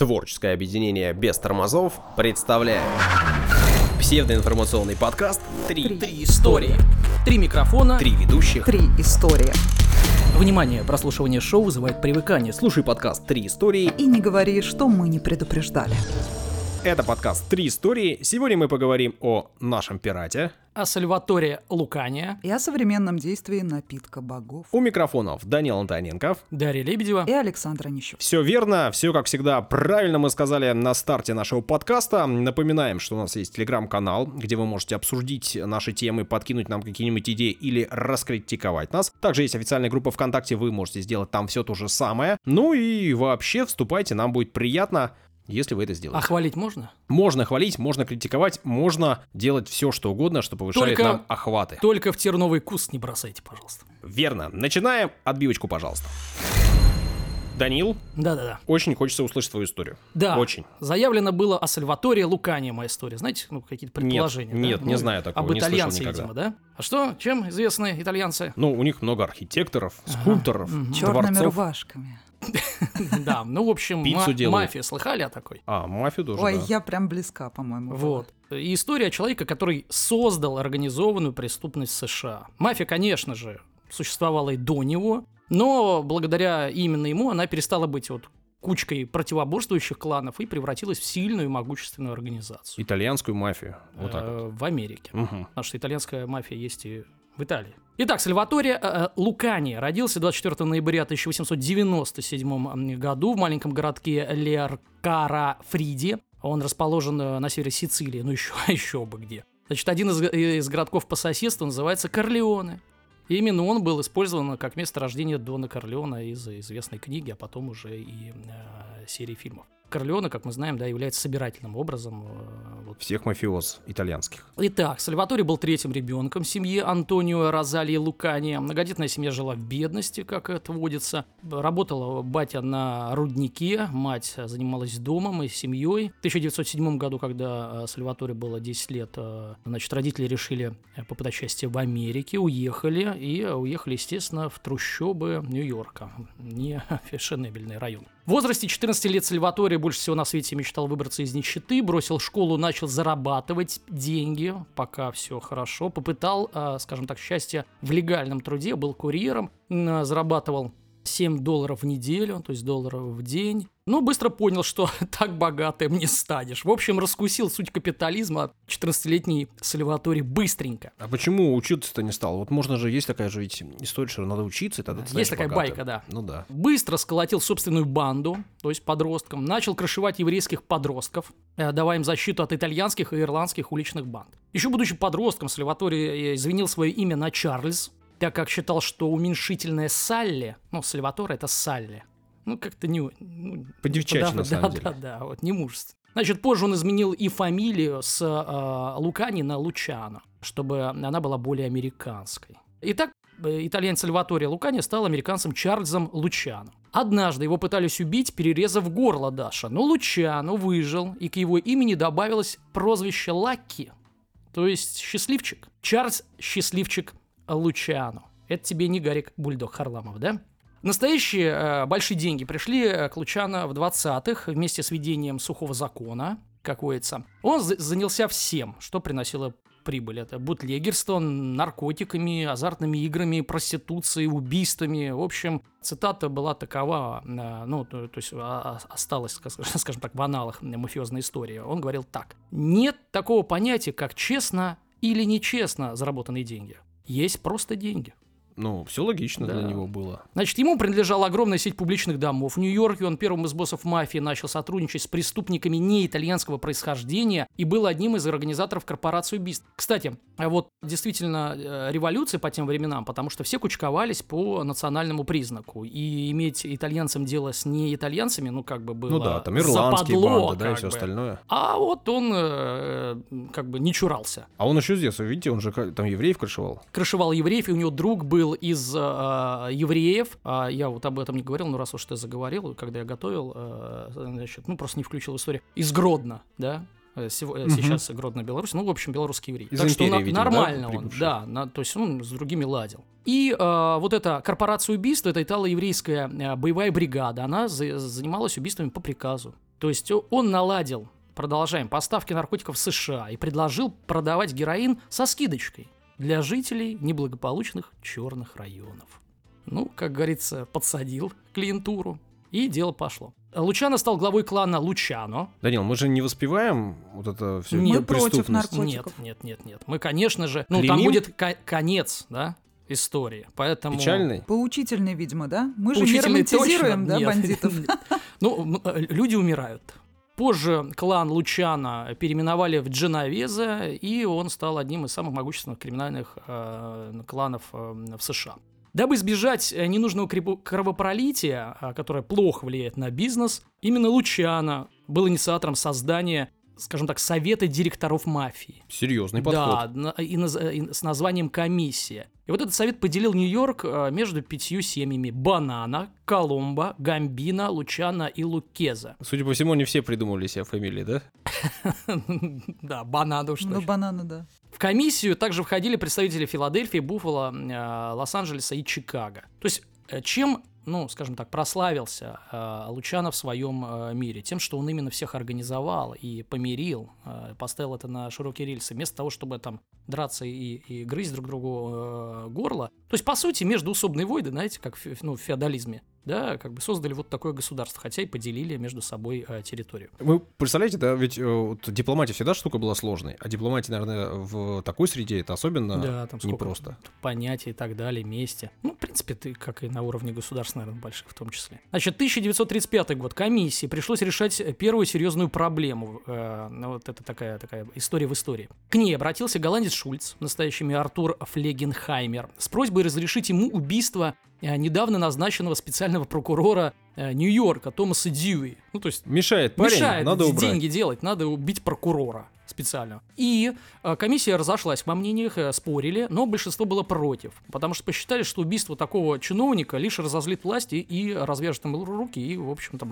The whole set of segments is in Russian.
Творческое объединение без тормозов представляет псевдоинформационный подкаст «Три, Три истории. Три микрофона. Три ведущих». Три истории. Внимание, прослушивание шоу вызывает привыкание. Слушай подкаст. Три истории. И не говори, что мы не предупреждали. Это подкаст «Три истории». Сегодня мы поговорим о нашем пирате. О Сальваторе Лукания, И о современном действии напитка богов. У микрофонов Данил Антоненков. Дарья Лебедева. И Александра Нищев. Все верно, все как всегда правильно мы сказали на старте нашего подкаста. Напоминаем, что у нас есть телеграм-канал, где вы можете обсудить наши темы, подкинуть нам какие-нибудь идеи или раскритиковать нас. Также есть официальная группа ВКонтакте, вы можете сделать там все то же самое. Ну и вообще вступайте, нам будет приятно если вы это сделаете. А хвалить можно? Можно хвалить, можно критиковать, можно делать все, что угодно, что повышает Только- нам охваты. Только в терновый куст не бросайте, пожалуйста. Верно. Начинаем. Отбивочку, пожалуйста. Данил, Да-да-да. очень хочется услышать твою историю. Да. Очень. Заявлено было о Сальваторе Лукания, моя история. Знаете, ну, какие-то предположения? нет, да? не Ну, знаю такого, Об не слышал итальянце, никогда. видимо, да? А что? Чем известны итальянцы? Ну, у них много архитекторов, скульпторов, Черными творцов. рубашками. Да, ну, в общем, Пиццу ма- делают. мафия. Слыхали о такой? А, мафию тоже, Ой, да. я прям близка, по-моему. Вот. И история человека, который создал организованную преступность США. Мафия, конечно же, существовала и до него, но благодаря именно ему она перестала быть вот кучкой противоборствующих кланов и превратилась в сильную и могущественную организацию Итальянскую мафию. Вот так вот. э, в Америке. Мгм. Потому что итальянская мафия есть и в Италии. Итак, Сальваторе э, э, Лукани родился 24 ноября 1897 году в маленьком городке Леркара Фриди. Он расположен э, на севере Сицилии, ну еще, еще бы где. Значит, один из, э, из городков по соседству называется Корлеоне. И именно он был использован как место рождения Дона Корлеона из известной книги, а потом уже и э, серии фильмов. Корлеоне, как мы знаем, да, является собирательным образом э, вот, Всех мафиоз итальянских. Итак, Сальваторе был третьим ребенком семьи Антонио Розали Лукани. Многодетная семья жила в бедности, как это водится. Работала батя на руднике, мать занималась домом и семьей. В 1907 году, когда э, Сальваторе было 10 лет, э, значит, родители решили попытать счастье в Америке, уехали, и уехали, естественно, в трущобы Нью-Йорка, не фешенебельный район. В возрасте 14 лет Сальваторе больше всего на свете мечтал выбраться из нищеты, бросил школу, начал зарабатывать деньги, пока все хорошо, попытал, э, скажем так, счастье в легальном труде, был курьером, зарабатывал 7 долларов в неделю, то есть долларов в день. Но быстро понял, что так богатым не станешь. В общем, раскусил суть капитализма 14-летний Сальваторе быстренько. А почему учиться-то не стал? Вот можно же, есть такая же ведь история, что надо учиться, и тогда ты Есть такая богатым. байка, да. Ну да. Быстро сколотил собственную банду, то есть подросткам, начал крышевать еврейских подростков, э, давая им защиту от итальянских и ирландских уличных банд. Еще будучи подростком, Сальваторе э, извинил свое имя на Чарльз, так как считал, что уменьшительное Салли, ну, Сальваторе это Салли, ну, как-то не... Ну, По-девчачьи, да, на самом да, деле. Да, да, вот не мужественно. Значит, позже он изменил и фамилию с э, Лукани на Лучано, чтобы она была более американской. Итак, э, итальянец Сальваторе Лукани стал американцем Чарльзом Лучано. Однажды его пытались убить, перерезав горло Даша, но Лучано выжил, и к его имени добавилось прозвище Лаки, то есть счастливчик. Чарльз Счастливчик Лучано. Это тебе не Гарик Бульдог Харламов, да? Настоящие э, большие деньги пришли э, к Лучано в 20-х вместе с введением сухого закона, как водится. Он за- занялся всем, что приносило прибыль. Это бутлегерство, наркотиками, азартными играми, проституцией, убийствами. В общем, цитата была такова, э, ну, то, то есть а- а- осталась, скаж- скажем так, в аналах мафиозной истории. Он говорил так. Нет такого понятия, как честно или нечестно заработанные деньги. Есть просто деньги. Ну, все логично Да. для него было. Значит, ему принадлежала огромная сеть публичных домов. В Нью-Йорке он первым из боссов мафии начал сотрудничать с преступниками не итальянского происхождения и был одним из организаторов корпорации убийств. Кстати, а вот действительно э, революция по тем временам, потому что все кучковались по национальному признаку. И иметь итальянцам дело с не итальянцами, ну, как бы было Ну да, там ирландские западло, банды, да, и все бы. остальное. А вот он э, как бы не чурался. А он еще детства, видите, он же там евреев крышевал. крышевал евреев, и у него друг был из э, евреев. А я вот об этом не говорил, но раз уж ты заговорил, когда я готовил, э, значит, ну просто не включил историю. Из Гродно, да? Э, э, Сейчас Гродно, Беларусь. Ну, в общем, белорусский еврей. Из так что империи, на- видимо, да, нормально он, прибывший? да. на- то есть он с другими ладил. И э, вот эта корпорация убийств, это итало-еврейская э, боевая бригада, она за- занималась убийствами по приказу. То есть он наладил, продолжаем, поставки наркотиков в США и предложил продавать героин со скидочкой для жителей неблагополучных черных районов. Ну, как говорится, подсадил клиентуру, и дело пошло. Лучано стал главой клана Лучано. Данил, мы же не воспеваем вот это все Нет. Мы против Нет, наркотиков. нет, нет, нет. Мы, конечно же, ну там Клеймим? будет ко- конец, да, истории. Поэтому Печальный. Поучительный, видимо, да? Мы же не романтизируем, точно? да, Нет. бандитов? Ну, э, люди умирают. Позже клан Лучана переименовали в Дженовезе, и он стал одним из самых могущественных криминальных э, кланов э, в США. Дабы избежать э, ненужного кровопролития, а, которое плохо влияет на бизнес, именно Лучано был инициатором создания, скажем так, совета директоров мафии. Серьезный Да, подход. на- и, наз- и с названием комиссия. И вот этот совет поделил Нью-Йорк э, между пятью семьями. Банана, Коломбо, Гамбина, Лучана и Лукеза. Судя по всему, они все придумали себе фамилии, да? Да, банана уж Ну, бананы, да. В комиссию также входили представители Филадельфии, Буффало, э, Лос-Анджелеса и Чикаго. То есть, э, чем, ну, скажем так, прославился э, Лучано в своем э, мире? Тем, что он именно всех организовал и помирил, э, поставил это на широкие рельсы, вместо того, чтобы там драться и, и грызть друг другу э, горло. То есть, по сути, междуусобные войны, знаете, как ну, в феодализме, да, как бы создали вот такое государство, хотя и поделили между собой э, территорию. Вы представляете, да, ведь э, вот дипломатия всегда штука была сложной, а дипломатия, наверное, в такой среде это особенно Да, там непросто. понятий и так далее, вместе. Ну, в принципе, ты, как и на уровне государств, наверное, больших в том числе. Значит, 1935 год. Комиссии пришлось решать первую серьезную проблему. Э, ну, вот это такая, такая история в истории. К ней обратился голландец Шульц, настоящий Артур Флегенхаймер, с просьбой разрешить ему убийство э, недавно назначенного специального прокурора э, Нью-Йорка Томаса Дьюи. Ну, то есть Мешает парень, Мешает надо убрать. деньги делать, надо убить прокурора специально. И э, комиссия разошлась во мнениях, э, спорили, но большинство было против, потому что посчитали, что убийство такого чиновника лишь разозлит власти и развяжет им руки, и, в общем-то,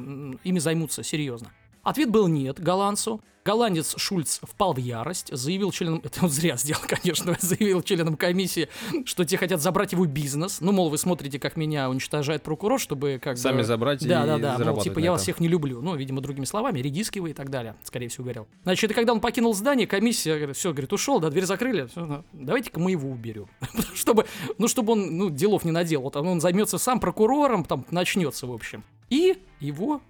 ими займутся серьезно. Ответ был нет голландцу. Голландец Шульц впал в ярость, заявил членам... Это он зря сделал, конечно, заявил членам комиссии, что те хотят забрать его бизнес. Ну, мол, вы смотрите, как меня уничтожает прокурор, чтобы как Сами бы... забрать и Да, да, да, мол, типа я вас всех не люблю. Ну, видимо, другими словами, редиски вы и так далее, скорее всего, говорил. Значит, и когда он покинул здание, комиссия, все, говорит, ушел, да, дверь закрыли, ну, давайте-ка мы его уберем. чтобы, ну, чтобы он, ну, делов не наделал. Вот он займется сам прокурором, там, начнется, в общем. И его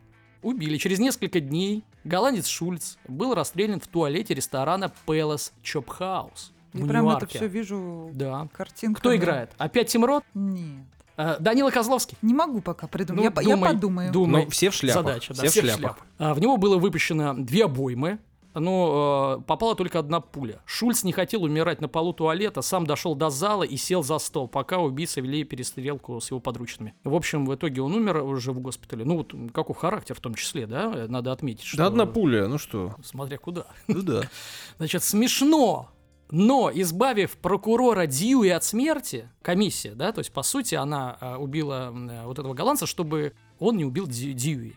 убили. Через несколько дней голландец Шульц был расстрелян в туалете ресторана Palace Chop House Я прям это все вижу Да. картинками. Кто играет? Опять Тим Рот? Нет. Э, Данила Козловский. Не могу пока придумать. Ну, я, по- я думай, подумаю. думай. Но все в шляпах. Задача, да, все в все в шляпах. шляпах. А, В него было выпущено две обоймы, но э, попала только одна пуля. Шульц не хотел умирать на полу туалета, сам дошел до зала и сел за стол, пока убийцы вели перестрелку с его подручными. В общем, в итоге он умер уже в госпитале. Ну вот каков характер в том числе, да, э, надо отметить. Что... Да одна пуля, ну что? Смотря куда. Ну да. Значит, смешно, но избавив прокурора Дьюи от смерти, комиссия, да, то есть, по сути, она э, убила э, вот этого голландца, чтобы он не убил Дью- Дьюи.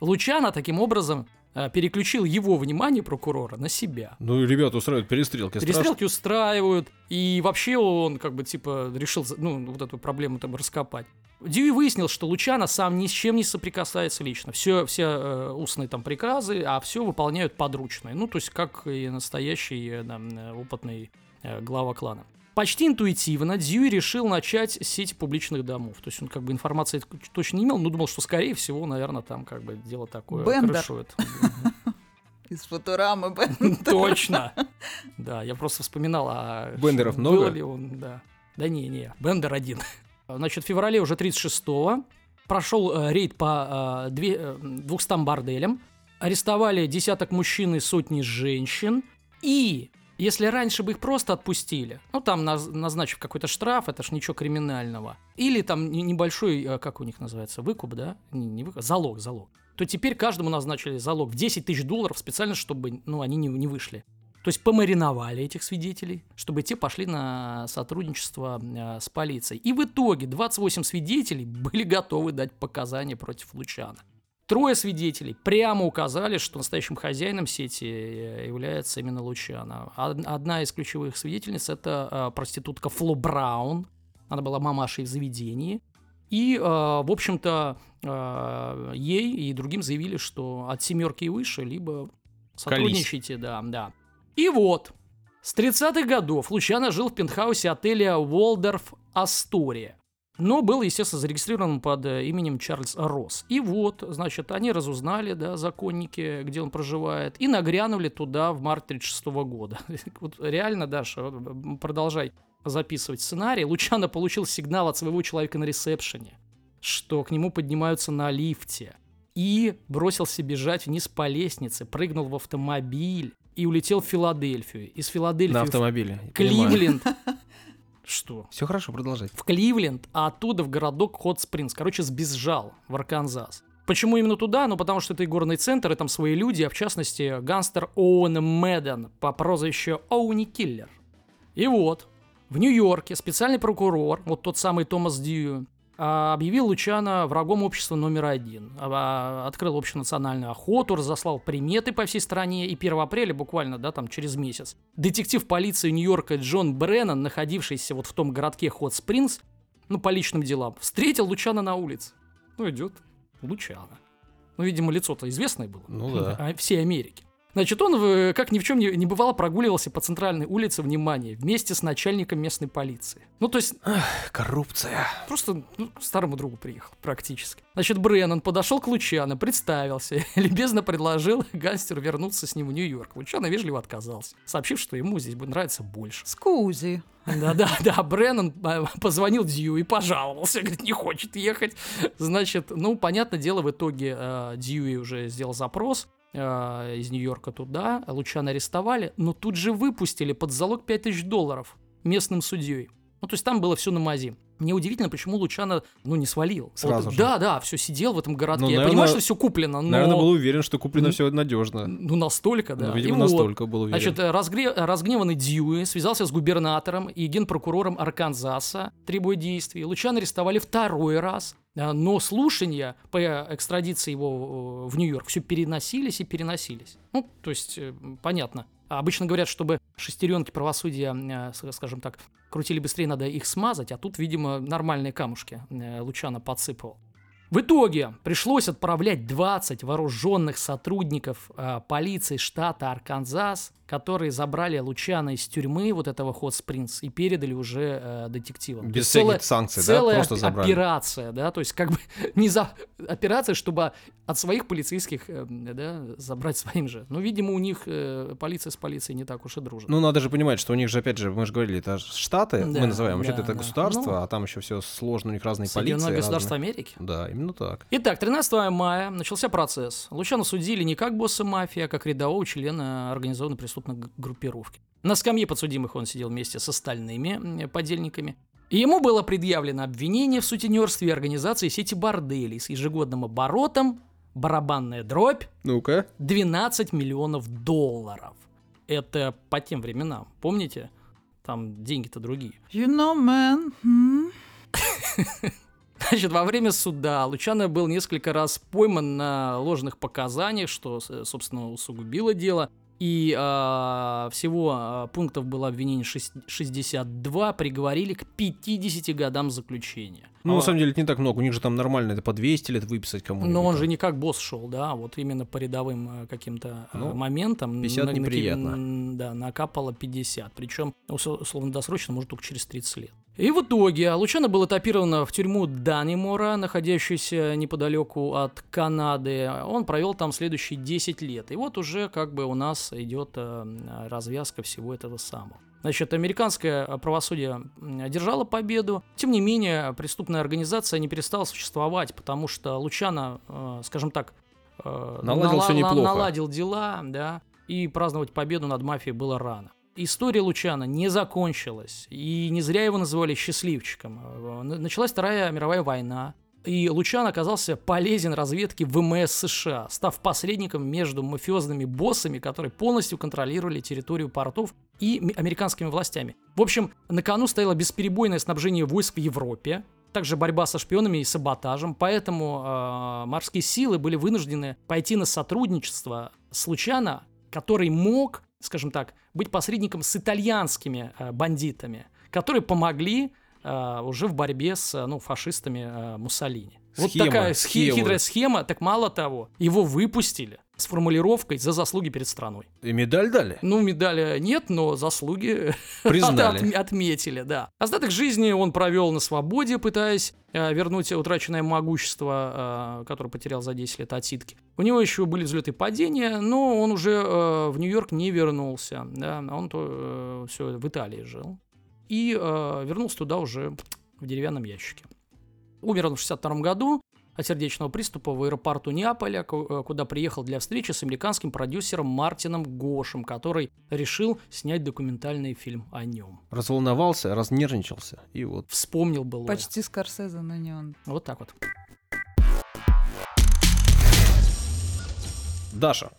Лучано таким образом переключил его внимание прокурора на себя. Ну, ребята устраивают перестрелки. страшно. Перестрелки устраивают, и вообще он как бы типа решил ну, вот эту проблему там раскопать. Дьюи выяснил, что Лучано сам ни с чем не соприкасается лично. Все, все э, устные там приказы, а все выполняют подручные. Ну, то есть, как и настоящий э, э, опытный э, глава клана. Почти интуитивно Дьюи решил начать с сети публичных домов. То есть он как бы информации точно не имел, но думал, что скорее всего, наверное, там как бы дело такое Бендер. крышует. Из Футурамы. Точно. Да, я просто вспоминал, а Бендеров был много? ли он, да. Да не, не, Бендер один. Значит, в феврале уже 36-го прошел э, рейд по э, две- э, 200 борделям, арестовали десяток мужчин и сотни женщин, и если раньше бы их просто отпустили, ну там наз- назначив какой-то штраф, это ж ничего криминального, или там не- небольшой, э, как у них называется, выкуп, да, не, не выкуп, залог, залог, то теперь каждому назначили залог в 10 тысяч долларов специально, чтобы ну, они не, не вышли. То есть помариновали этих свидетелей, чтобы те пошли на сотрудничество э, с полицией. И в итоге 28 свидетелей были готовы дать показания против Лучана. Трое свидетелей прямо указали, что настоящим хозяином сети э, является именно Лучана. Од- Одна из ключевых свидетельниц – это э, проститутка Фло Браун. Она была мамашей в заведении. И, э, в общем-то, ей и другим заявили, что от семерки и выше, либо сотрудничайте, да, да. И вот, с 30-х годов Лучано жил в пентхаусе отеля Волдорф Астория. Но был, естественно, зарегистрирован под э, именем Чарльз Росс. И вот, значит, они разузнали, да, законники, где он проживает, и нагрянули туда в марте 36 года. Вот реально, Даша, продолжай записывать сценарий. Лучано получил сигнал от своего человека на ресепшене, что к нему поднимаются на лифте. И бросился бежать вниз по лестнице, прыгнул в автомобиль и улетел в Филадельфию. Из Филадельфии На в автомобиле. Кливленд. Что? Все хорошо, продолжайте. в Кливленд, а оттуда в городок Хот Спрингс. Короче, сбежал в Арканзас. Почему именно туда? Ну, потому что это и горный центр, и там свои люди, а в частности, гангстер Оуэн Мэдден по прозвищу Оуни Киллер. И вот, в Нью-Йорке специальный прокурор, вот тот самый Томас Дью, объявил Лучана врагом общества номер один. А, Открыл общенациональную охоту, разослал приметы по всей стране, и 1 апреля, буквально, да, там, через месяц, детектив полиции Нью-Йорка Джон Бреннан, находившийся вот в том городке Хот Спрингс, ну, по личным делам, встретил Лучана на улице. Ну, идет Лучана. Ну, видимо, лицо-то известное было. Ну да. А, Всей Америки. Значит, он, э, как ни в чем не, не бывало, прогуливался по центральной улице, внимание, вместе с начальником местной полиции. Ну, то есть, Коррупция. просто ну, к старому другу приехал, практически. Значит, Бреннан подошел к Лучану, представился, любезно предложил гангстеру вернуться с ним в Нью-Йорк. Лучано вежливо отказался, сообщив, что ему здесь будет нравиться больше. Скузи. Да-да-да, Бреннан э, позвонил Дью и пожаловался, говорит, не хочет ехать. Значит, ну, понятное дело, в итоге э, Дьюи уже сделал запрос э, из Нью-Йорка туда, Лучана арестовали, но тут же выпустили под залог 5000 долларов местным судьей. Ну, то есть там было все на мази. Мне удивительно, почему Лучана, ну, не свалил. Сразу Вот, же. Да, да, все сидел в этом городке. Ну, Я наверное- понимаю, что все куплено, но... Наверное, был уверен, что куплено Ну, все надежно. Ну, настолько, да. Ну, И видимо, вот. настолько был уверен. Значит, разгре- разгневанный Дьюи связался с губернатором и генпрокурором Арканзаса, требуя действий. Лучана арестовали второй раз, э, но слушания по экстрадиции его в Нью-Йорк все переносились и переносились. Ну, то есть, э, понятно. Обычно говорят, чтобы шестеренки правосудия, э, скажем так, крутили быстрее, надо их смазать, а тут, видимо, нормальные камушки э, Лучана подсыпал. В итоге пришлось отправлять 20 вооруженных сотрудников э, полиции штата Арканзас, которые забрали Лучана из тюрьмы вот этого Хот Спрингс и передали уже э, детективам. Без всяких целая- санкций, да? целая Просто оп- забрали. операция, да, то есть как бы не за операция, чтобы от своих полицейских э, да, забрать своим же. Но, видимо, у них э, полиция с полицией не так уж и дружит. Ну, надо же понимать, что у них же, опять же, мы же говорили, это Штаты, Да, мы называем, вообще да, это да. государство, Ну, а там еще все сложно, у них разные Соединенные полиции. государства разные. Америки. Да, именно так. Итак, 13 мая начался процесс. Лучана судили не как босса мафии, а как рядового члена организованной преступной г- группировки. На скамье подсудимых он сидел вместе с остальными подельниками. И ему было предъявлено обвинение в сутенерстве и организации сети борделей с ежегодным оборотом, барабанная дробь, Ну-ка. 12 миллионов долларов. Это по тем временам, помните? Там деньги-то другие. You know, man. Hmm? Значит, во время суда Лучано был несколько раз пойман на ложных показаниях, что, собственно, усугубило дело. И а, всего а, пунктов было обвинение шесть- 62, приговорили к 50 годам заключения. Ну, А, на самом деле, это не так много. У них же там нормально, это по 200 лет выписать кому-нибудь. но он там. же не как босс шел, да, вот именно по рядовым э, каким-то э, Ну, моментам. 50 на- неприятно. м, Да, накапало 50. Причем, условно досрочно, может, только через 30 лет. И в итоге Лучано был этапирован в тюрьму Данимора, находящуюся неподалеку от Канады. Он провел там следующие 10 лет. И вот уже как бы у нас идет э, развязка всего этого самого. Значит, американское э, правосудие одержало победу. Тем не менее, преступная организация не перестала существовать, потому что Лучано, э, скажем так, Наладил нала- неплохо. наладил дела, да, и праздновать победу над мафией было рано. История Лучана не закончилась, и не зря его называли счастливчиком. Э, Началась Вторая мировая война, и Лучан оказался полезен разведке ВМС США, став посредником между мафиозными боссами, которые полностью контролировали территорию портов и американскими властями. В общем, на кону стояло бесперебойное снабжение войск в Европе, также борьба со шпионами и саботажем, поэтому э, морские силы были вынуждены пойти на сотрудничество с Лучано, который мог, скажем так, быть посредником с итальянскими э, бандитами, которые помогли а, уже в борьбе с ну, фашистами Муссолини. Вот Схема, такая схе- схема. хитрая схема. Так мало того, его выпустили с формулировкой за заслуги перед страной. И медаль дали. Ну, медали нет, но заслуги Признали. от- отметили, да. Остаток жизни он провел на свободе, пытаясь э, вернуть утраченное могущество, э, которое потерял за 10 лет отсидки. У него еще были взлеты и падения, но он уже э, в Нью-Йорк не вернулся. Да, он то, все в Италии жил. И э, вернулся туда уже в деревянном ящике. Умер он в 62 году от сердечного приступа в аэропорту Неаполя, э, куда приехал для встречи с американским продюсером Мартином Гошем, который решил снять документальный фильм о нем. Разволновался, разнервничался. И вот. Вспомнил был. Почти Скорсезе, но не он. Вот так вот. Даша,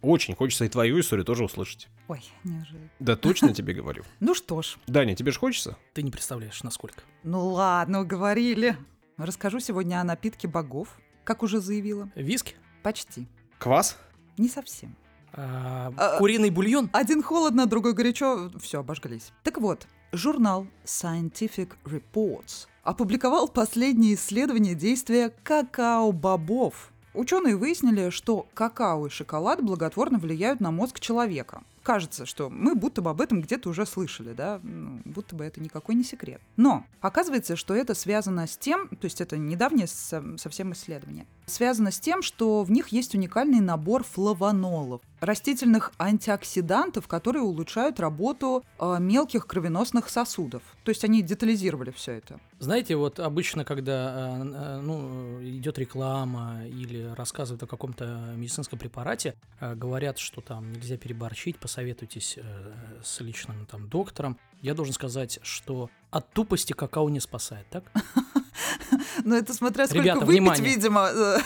очень хочется и твою историю тоже услышать. Ой, неужели. Да точно тебе говорю. Ну что ж, Даня, тебе же хочется? Ты не представляешь, насколько. ну ладно, уговорили. Расскажу сегодня о напитке богов, как уже заявила. Виски? Почти. Квас? Не совсем. А, А- куриный бульон? Один холодно, другой горячо. Все, обожглись. Так вот, журнал Scientific Reports опубликовал последние исследования действия какао-бобов. Ученые выяснили, что какао и шоколад благотворно влияют на мозг человека. Кажется, что мы будто бы об этом где-то уже слышали, да, Ну, будто бы это никакой не секрет. Но оказывается, что это связано с тем, то есть это недавнее со- совсем исследование, связано с тем, что в них есть уникальный набор флавонолов, растительных антиоксидантов, которые улучшают работу э, мелких кровеносных сосудов. То есть они детализировали все это. Знаете, вот обычно, когда э, э, ну, идет реклама или рассказывают о каком-то медицинском препарате, э, говорят, что там нельзя переборщить, посоветуйтесь э, с личным там доктором. Я должен сказать, что от тупости какао не спасает, так? Но это смотря сколько Ребята, выпить, внимание. видимо. э,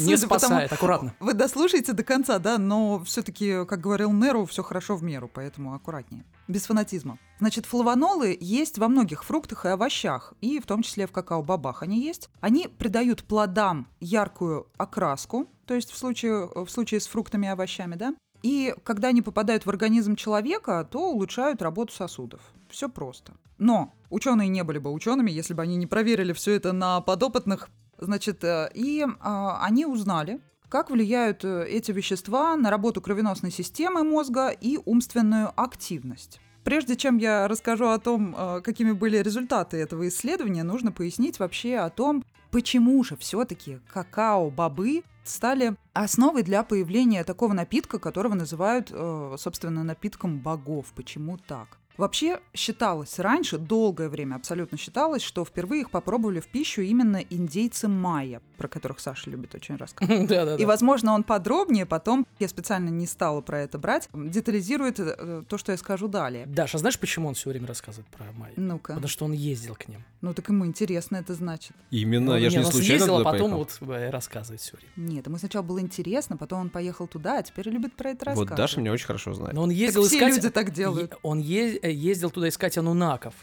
Не спасает, аккуратно. Вы дослушаете до конца, да, но все-таки, как говорил Неру, все хорошо в меру, поэтому аккуратнее. Без фанатизма. Значит, флавонолы есть во многих фруктах и овощах, и в том числе в какао-бобах они есть. Они придают плодам яркую окраску, то есть в случае, в случае с фруктами и овощами, да, и когда они попадают в организм человека, то улучшают работу сосудов. Все просто. Но ученые не были бы учеными, если бы они не проверили все это на подопытных. Значит, э, и а, они узнали, как влияют э, эти вещества на работу кровеносной системы мозга и умственную активность. Прежде чем я расскажу о том, э, какими были результаты этого исследования, нужно пояснить вообще о том, почему же все-таки какао-бобы стали основой для появления такого напитка, которого называют, э, собственно, напитком богов. Почему так? Вообще считалось раньше, долгое время абсолютно считалось, что впервые их попробовали в пищу именно индейцы майя, про которых Саша любит очень рассказывать. И, возможно, он подробнее потом, я специально не стала про это брать, детализирует э, то, что я скажу далее. Даша, а знаешь, почему он все время рассказывает про Майю? Ну-ка. Потому что он ездил к ним. Ну так ему интересно это значит. Именно, я же не он случайно съездил, а потом поехал. вот э, рассказывает все время. Нет, ему сначала было интересно, потом он поехал туда, а теперь любит про это Вот рассказывать. Даша меня очень хорошо знает. Но он ездил все искать... люди так делают. Он е- э, ездил туда искать анунаков.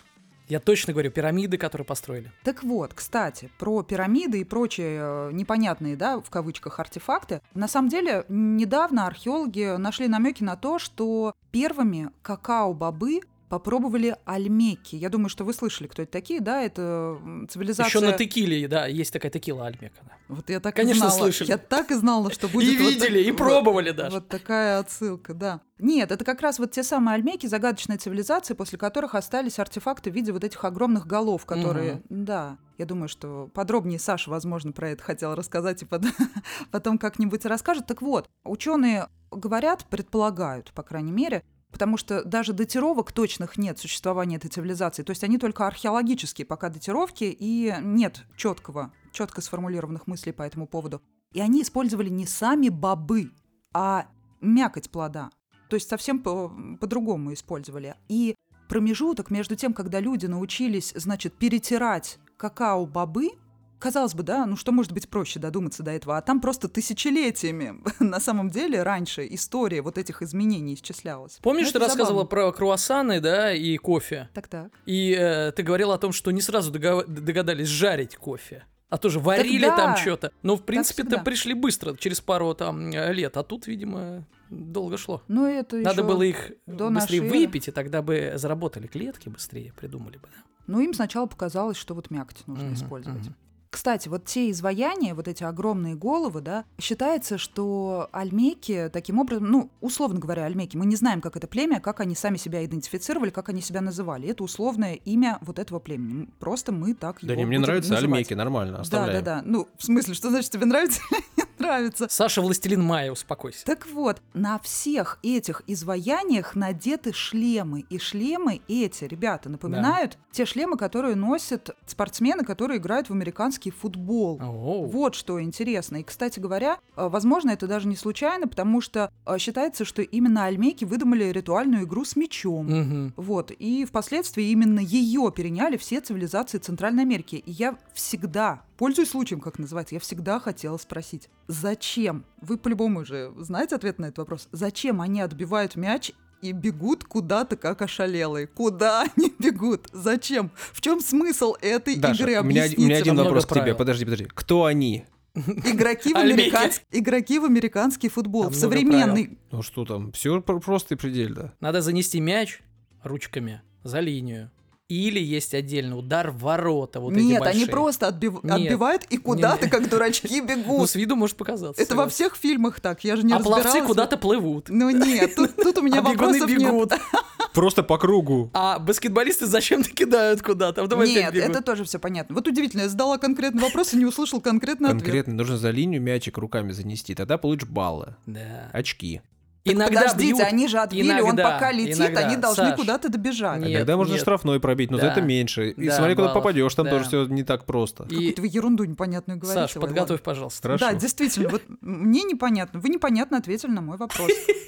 Я точно говорю, пирамиды, которые построили. Так вот, кстати, про пирамиды и прочие э, непонятные, да, в кавычках, артефакты. На самом деле, недавно археологи нашли намеки на то, что первыми какао-бобы попробовали альмеки. Я думаю, что вы слышали, кто это такие, да? Это цивилизация... Еще на текиле, да, есть такая текила Альмека. да. Вот я так Конечно, и знала. слышали. Я так и знала, что будет И видели, и пробовали даже. Вот такая отсылка, да. Нет, это как раз вот те самые альмеки, загадочные цивилизации, после которых остались артефакты в виде вот этих огромных голов, которые... Да, я думаю, что подробнее Саша, возможно, про это хотела рассказать и под- потом как-нибудь расскажет. Так вот, ученые говорят, предполагают, по крайней мере, Потому что даже датировок точных нет существования этой цивилизации. То есть они только археологические пока датировки, и нет четкого, четко сформулированных мыслей по этому поводу. И они использовали не сами бобы, а мякоть плода. То есть совсем по- по-другому использовали. И промежуток между тем, когда люди научились, значит, перетирать какао-бобы, казалось бы, да, ну что может быть проще додуматься до этого, а там просто тысячелетиями на самом деле раньше история вот этих изменений исчислялась. Помнишь, Ну, ты рассказывала забавно. про круассаны, да, и кофе? Так-так. И э, ты говорила о том, что не сразу дога- догадались жарить кофе. А тоже варили да. там что-то. Но, в принципе-то пришли быстро, через пару там лет. А тут, видимо, долго шло. Ну, это Надо было их быстрее нашей выпить, и тогда бы заработали клетки быстрее, придумали бы. да. Но им сначала показалось, что вот мякоть нужно Мгм, использовать. мгм. Кстати, вот те изваяния, вот эти огромные головы, да, считается, что альмеки таким образом, ну, условно говоря, альмеки, мы не знаем, как это племя, как они сами себя идентифицировали, как они себя называли. Это условное имя вот этого племени. Просто мы так его Да не, мне нравятся называть. альмеки, нормально, Да, оставляем. да, да. Ну, в смысле, что значит тебе нравится нравится? Саша Властелин Майя, успокойся. Так вот, на всех этих изваяниях надеты шлемы. И шлемы эти, ребята, напоминают те шлемы, которые носят спортсмены, которые играют в американский футбол. Оу. Вот что интересно. И, кстати говоря, э, возможно, это даже не случайно, потому что э, считается, что именно альмейки выдумали ритуальную игру с мечом. Мгм. Вот, и впоследствии именно ее переняли все цивилизации Центральной Америки. И я всегда, пользуясь случаем, как называется, я всегда хотела спросить, зачем? Вы по-любому уже знаете ответ на этот вопрос. Зачем они отбивают мяч и бегут куда-то как ошалелые? Куда они бегут? Зачем? В чем смысл этой Даша, игры? у меня, у Объясните меня один вопрос к тебе. правил. Подожди, подожди. Кто они? Игроки в, американс- игроки в американский футбол. Там в современный... Ну что там? Все просто и предельно. Надо занести мяч ручками за линию. Или есть отдельный удар в ворота. Вот эти Нет, они большие. просто отбив- Нет. отбивают и куда-то, как дурачки, Ну, бегут. с виду может показаться. Это во всех фильмах так, я же не А пловцы разбиралась. куда-то плывут. Ну нет, тут, тут у меня а бегуны вопросов нет. бегут. Просто по кругу. А баскетболисты зачем-то кидают куда-то. а Нет, это тоже все понятно. Вот удивительно, я задала конкретный вопрос и не услышал конкретный ответ. Конкретно нужно за линию мячик руками занести. Тогда получишь баллы. Да. Очки. Иногда подождите, бьют. они же отбили, он Иногда, пока летит, иногда. они должны Саш, куда-то добежать. Нет, Тогда можно нет. штрафной пробить, но за Да. это меньше. И Да, смотри, куда баллов. попадешь, там Да. тоже все не так просто. И, Какую-то вы ерунду непонятную говорите. Саш, подготовь, пожалуйста. Хорошо. Да, действительно, вот мне непонятно. Вы непонятно ответили на мой вопрос.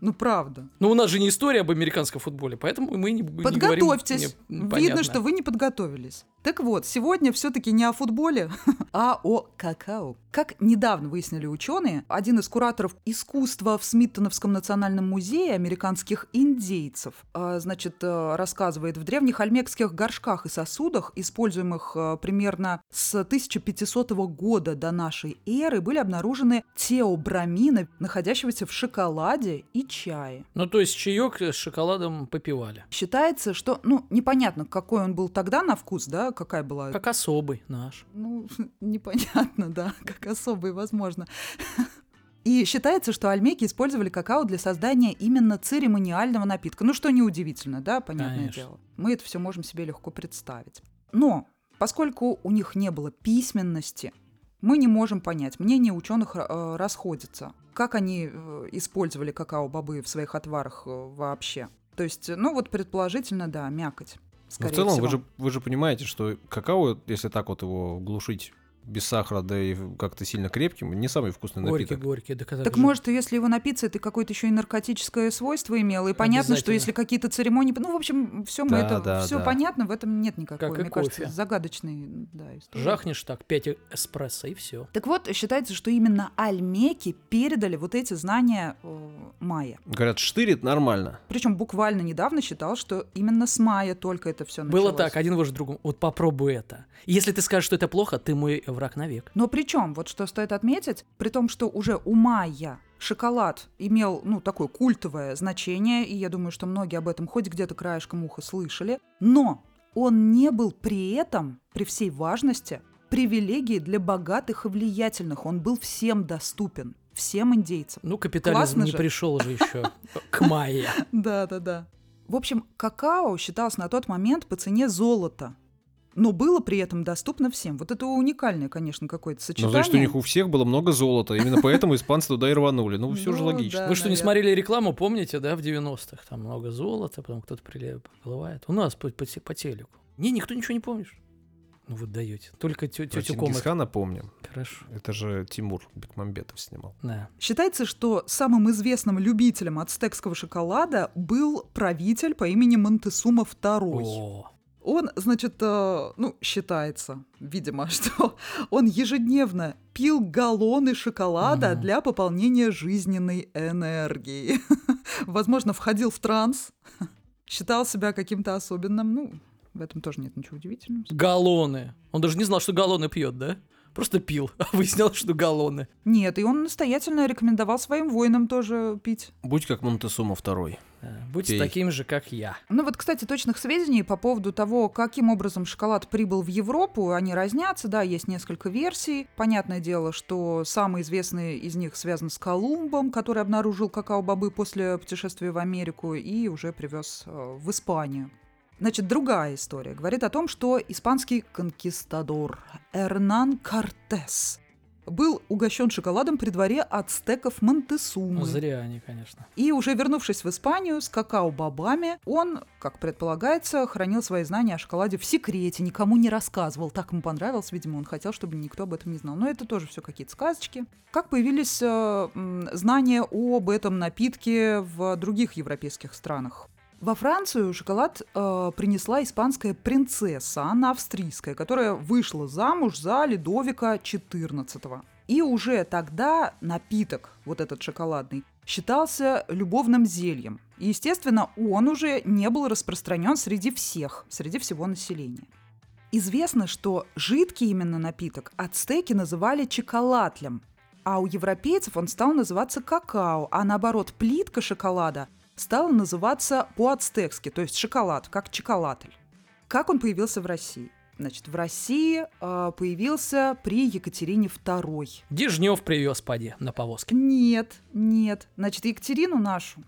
Ну, правда. Ну, у нас же не история об американском футболе, поэтому мы не, не говорим... Подготовьтесь. не- Видно, понятно. что вы не подготовились. Так вот, сегодня все-таки не о футболе, а о какао. Как недавно выяснили ученые, один из кураторов искусства в Смиттоновском национальном музее американских индейцев, а, значит, э, рассказывает, в древних альмекских горшках и сосудах, используемых э, примерно с 1500 года до нашей эры, были обнаружены теобрамины, находящегося в шоколаде и чае. Ну, то есть чаек с шоколадом попивали. Считается, что, ну, непонятно, какой он был тогда на вкус, да, какая была... Как особый наш. Ну, непонятно, да, как особый, возможно. И считается, что альмеки использовали какао для создания именно церемониального напитка. Ну, что неудивительно, да, понятное Конечно. дело. Мы это все можем себе легко представить. Но, поскольку у них не было письменности, мы не можем понять. Мнения ученых э, расходятся. Как они э, использовали какао-бобы в своих отварах э, вообще? То есть, ну вот предположительно, да, мякоть. Но Скорее в целом, всего. вы же, вы же понимаете, что какао, если так вот его глушить без сахара, да и как-то сильно крепким, не самый вкусный напиток. Горький-горький. Да, когда Так же- может, если его напиться, это какое-то еще и наркотическое свойство имело. И понятно, что если какие-то церемонии... Ну, в общем, все мы Да, это... да, все да. понятно, в этом нет никакой, Как и мне кажется, кофе. загадочной да, истории. Жахнешь так, 5 эспрессо и все. Так вот, считается, что именно альмеки передали вот эти знания э, майя. Говорят, штырит нормально. Причем буквально недавно считал, что именно с мая только это все началось. Было так, один выше другому. Вот попробуй это. Если ты скажешь, что это плохо, ты мой враг навек. Но причем, вот что стоит отметить, при том, что уже у майя шоколад имел, ну, такое культовое значение, и я думаю, что многие об этом хоть где-то краешком уха слышали, но он не был при этом, при всей важности, привилегией для богатых и влиятельных. Он был всем доступен, всем индейцам. Ну, капитализм Классно не же. пришел же еще к майе. Да, да, да. В общем, какао считался на тот момент по цене золота. Но было при этом доступно всем. Вот это уникальное, конечно, какое-то Но сочетание. значит, у них у всех было много золота. Именно поэтому испанцы туда и рванули. Ну, все же Ну, логично. Вы что, не смотрели рекламу, помните, да, в 90-х? Там много золота, потом кто-то проплывает. У нас по, по те- по телеку. Не, никто ничего не помнишь. Ну, вы даете. Только тетю Комы. Чингисхана помним. Хорошо. Это же Тимур Бекмамбетов снимал. Да. Считается, что самым известным любителем ацтекского шоколада был правитель по имени Монтесума II. О, Он, значит, э, ну, считается, видимо, что он ежедневно пил галлоны шоколада Мгм. для пополнения жизненной энергии. Возможно, входил в транс, считал себя каким-то особенным. Ну, в этом тоже нет ничего удивительного. галлоны. Он даже не знал, что галлоны пьет, да? Просто пил, а выяснял, что галлоны. Нет, и он настоятельно рекомендовал своим воинам тоже пить. Будь как Монтесума второй. Да, Будьте Пей. таким же, как я. Ну вот, кстати, точных сведений по поводу того, каким образом шоколад прибыл в Европу, они разнятся, да, есть несколько версий. Понятное дело, что самый известный из них связан с Колумбом, который обнаружил какао-бобы после путешествия в Америку и уже привез э, в Испанию. Значит, другая история говорит о том, что испанский конкистадор Эрнан Кортес был угощен шоколадом при дворе ацтеков Монтесумы. Ну, зря они, конечно. И уже вернувшись в Испанию с какао-бобами, он, как предполагается, хранил свои знания о шоколаде в секрете, никому не рассказывал. Так ему понравилось, видимо, он хотел, чтобы никто об этом не знал. Но это тоже все какие-то сказочки. Как появились э, знания об этом напитке в других европейских странах? Во Францию шоколад э, принесла испанская принцесса Анна Австрийская, которая вышла замуж за Ледовика XIV. И уже тогда напиток, вот этот шоколадный, считался любовным зельем. И, естественно, он уже не был распространен среди всех, среди всего населения. Известно, что жидкий именно напиток ацтеки называли чоколатлем, а у европейцев он стал называться какао, а наоборот плитка шоколада стала называться по-ацтекски, то есть шоколад, как чоколатль. Как он появился в России? Значит, в России э, появился при Екатерине II. Дежнев привез, поди, на повозке. Нет, нет. Значит, Екатерину нашу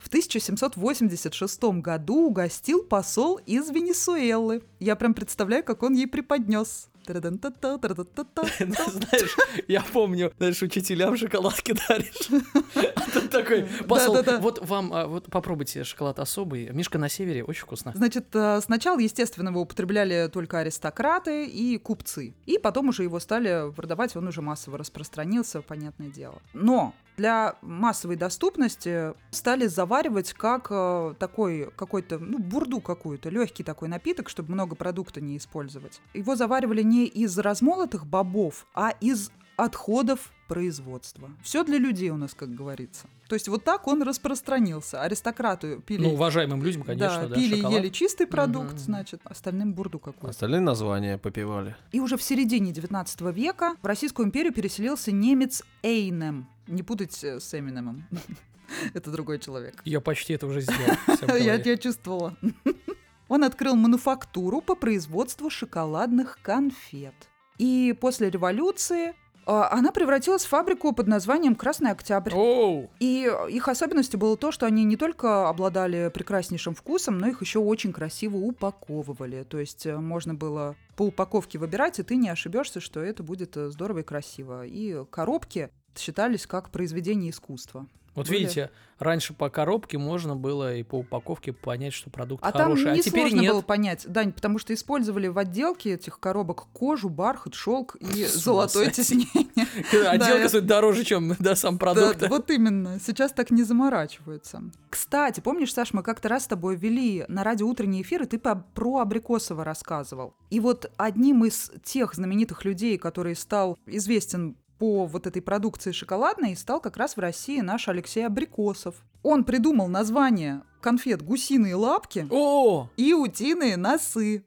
в 1786 году угостил посол из Венесуэлы. Я прям представляю, как он ей преподнес. Та-да-та-та. Знаешь, я помню, знаешь, учителям шоколадки даришь. А тут такой посол, вот вам, а, вот попробуйте шоколад особый. Мишка на севере, очень вкусно. Значит, э, сначала, естественно, его употребляли только аристократы и купцы. И потом уже его стали продавать, он уже массово распространился, понятное дело. Но для массовой доступности стали заваривать как э, такой какой-то, ну, бурду какую-то, легкий такой напиток, чтобы много продукта не использовать. Его заваривали не из размолотых бобов, а из отходов производства. Все для людей у нас, как говорится. То есть вот так он распространился. Аристократы пили Ну, уважаемым людям, конечно, да, пили и шоколад. ели чистый продукт, Мгм. значит, остальным бурду какую-то. Остальные названия попивали. И уже в середине 19 века в Российскую империю переселился немец Эйнем. Не путать с Эминемом. Это другой человек. Я почти это уже сделал. Я, я чувствовала. Он открыл мануфактуру по производству шоколадных конфет. И после революции она превратилась в фабрику под названием «Красный Октябрь». Оу! И их особенностью было то, что они не только обладали прекраснейшим вкусом, но их еще очень красиво упаковывали. То есть э, можно было по упаковке выбирать, и ты не ошибешься, что это будет э, здорово и красиво. И коробки считались как произведение искусства. Вот Были. видите, раньше по коробке можно было и по упаковке понять, что продукт А там хороший, а теперь несложно нет. было понять, Дань, потому что использовали в отделке этих коробок кожу, бархат, шелк и С золотое тиснение. Отделка стоит дороже, чем да, сам продукт. Вот именно. Сейчас так не заморачиваются. Кстати, помнишь, Саш, мы как-то раз с тобой вели на радио утренний эфир, и ты про Абрикосова рассказывал. И вот одним из тех знаменитых людей, который стал известен по вот этой продукции шоколадной, стал как раз в России наш Алексей Абрикосов. Он придумал название конфет «Гусиные лапки» О, и «Утиные носы».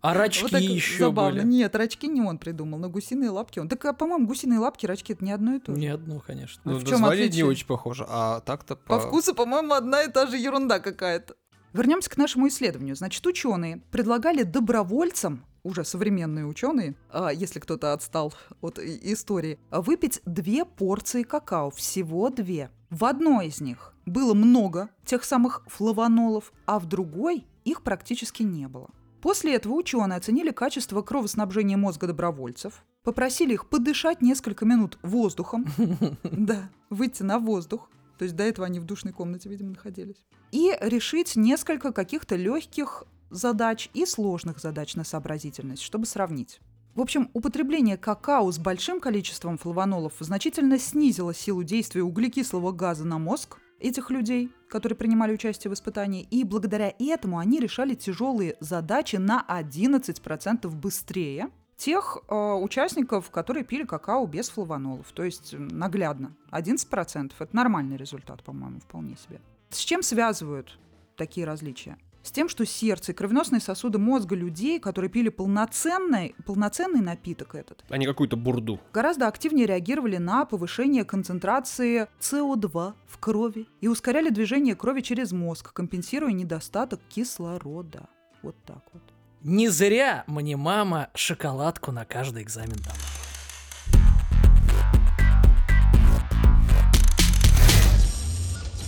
а рачки Вот так еще забавно. были. Нет, рачки не он придумал, но гусиные лапки он. Так, а, по-моему, гусиные лапки, рачки это не одно и то же. Не одно, конечно. Ну, Ну, в название отличие? не очень похоже, а так-то По вкусу, по-моему, одна и та же ерунда какая-то. Вернемся к нашему исследованию. Значит, ученые предлагали добровольцам, уже современные ученые, а, если кто-то отстал от истории, выпить две порции какао, всего две. В одной из них было много тех самых флавонолов, а в другой их практически не было. После этого ученые оценили качество кровоснабжения мозга добровольцев, попросили их подышать несколько минут воздухом, да, выйти на воздух. То есть до этого они в душной комнате, видимо, находились. И решить несколько каких-то легких задач и сложных задач на сообразительность, чтобы сравнить. В общем, употребление какао с большим количеством флавонолов значительно снизило силу действия углекислого газа на мозг этих людей, которые принимали участие в испытании, и благодаря этому они решали тяжелые задачи на 11% быстрее тех э, участников, которые пили какао без флавонолов. То есть наглядно. 11% это нормальный результат, по-моему, вполне себе. С чем связывают такие различия? С тем, что сердце и кровеносные сосуды мозга людей, которые пили полноценный, полноценный напиток этот, А не какую-то бурду. гораздо активнее реагировали на повышение концентрации СО2 в крови и ускоряли движение крови через мозг, компенсируя недостаток кислорода. Вот так вот. Не зря мне мама шоколадку на каждый экзамен дала.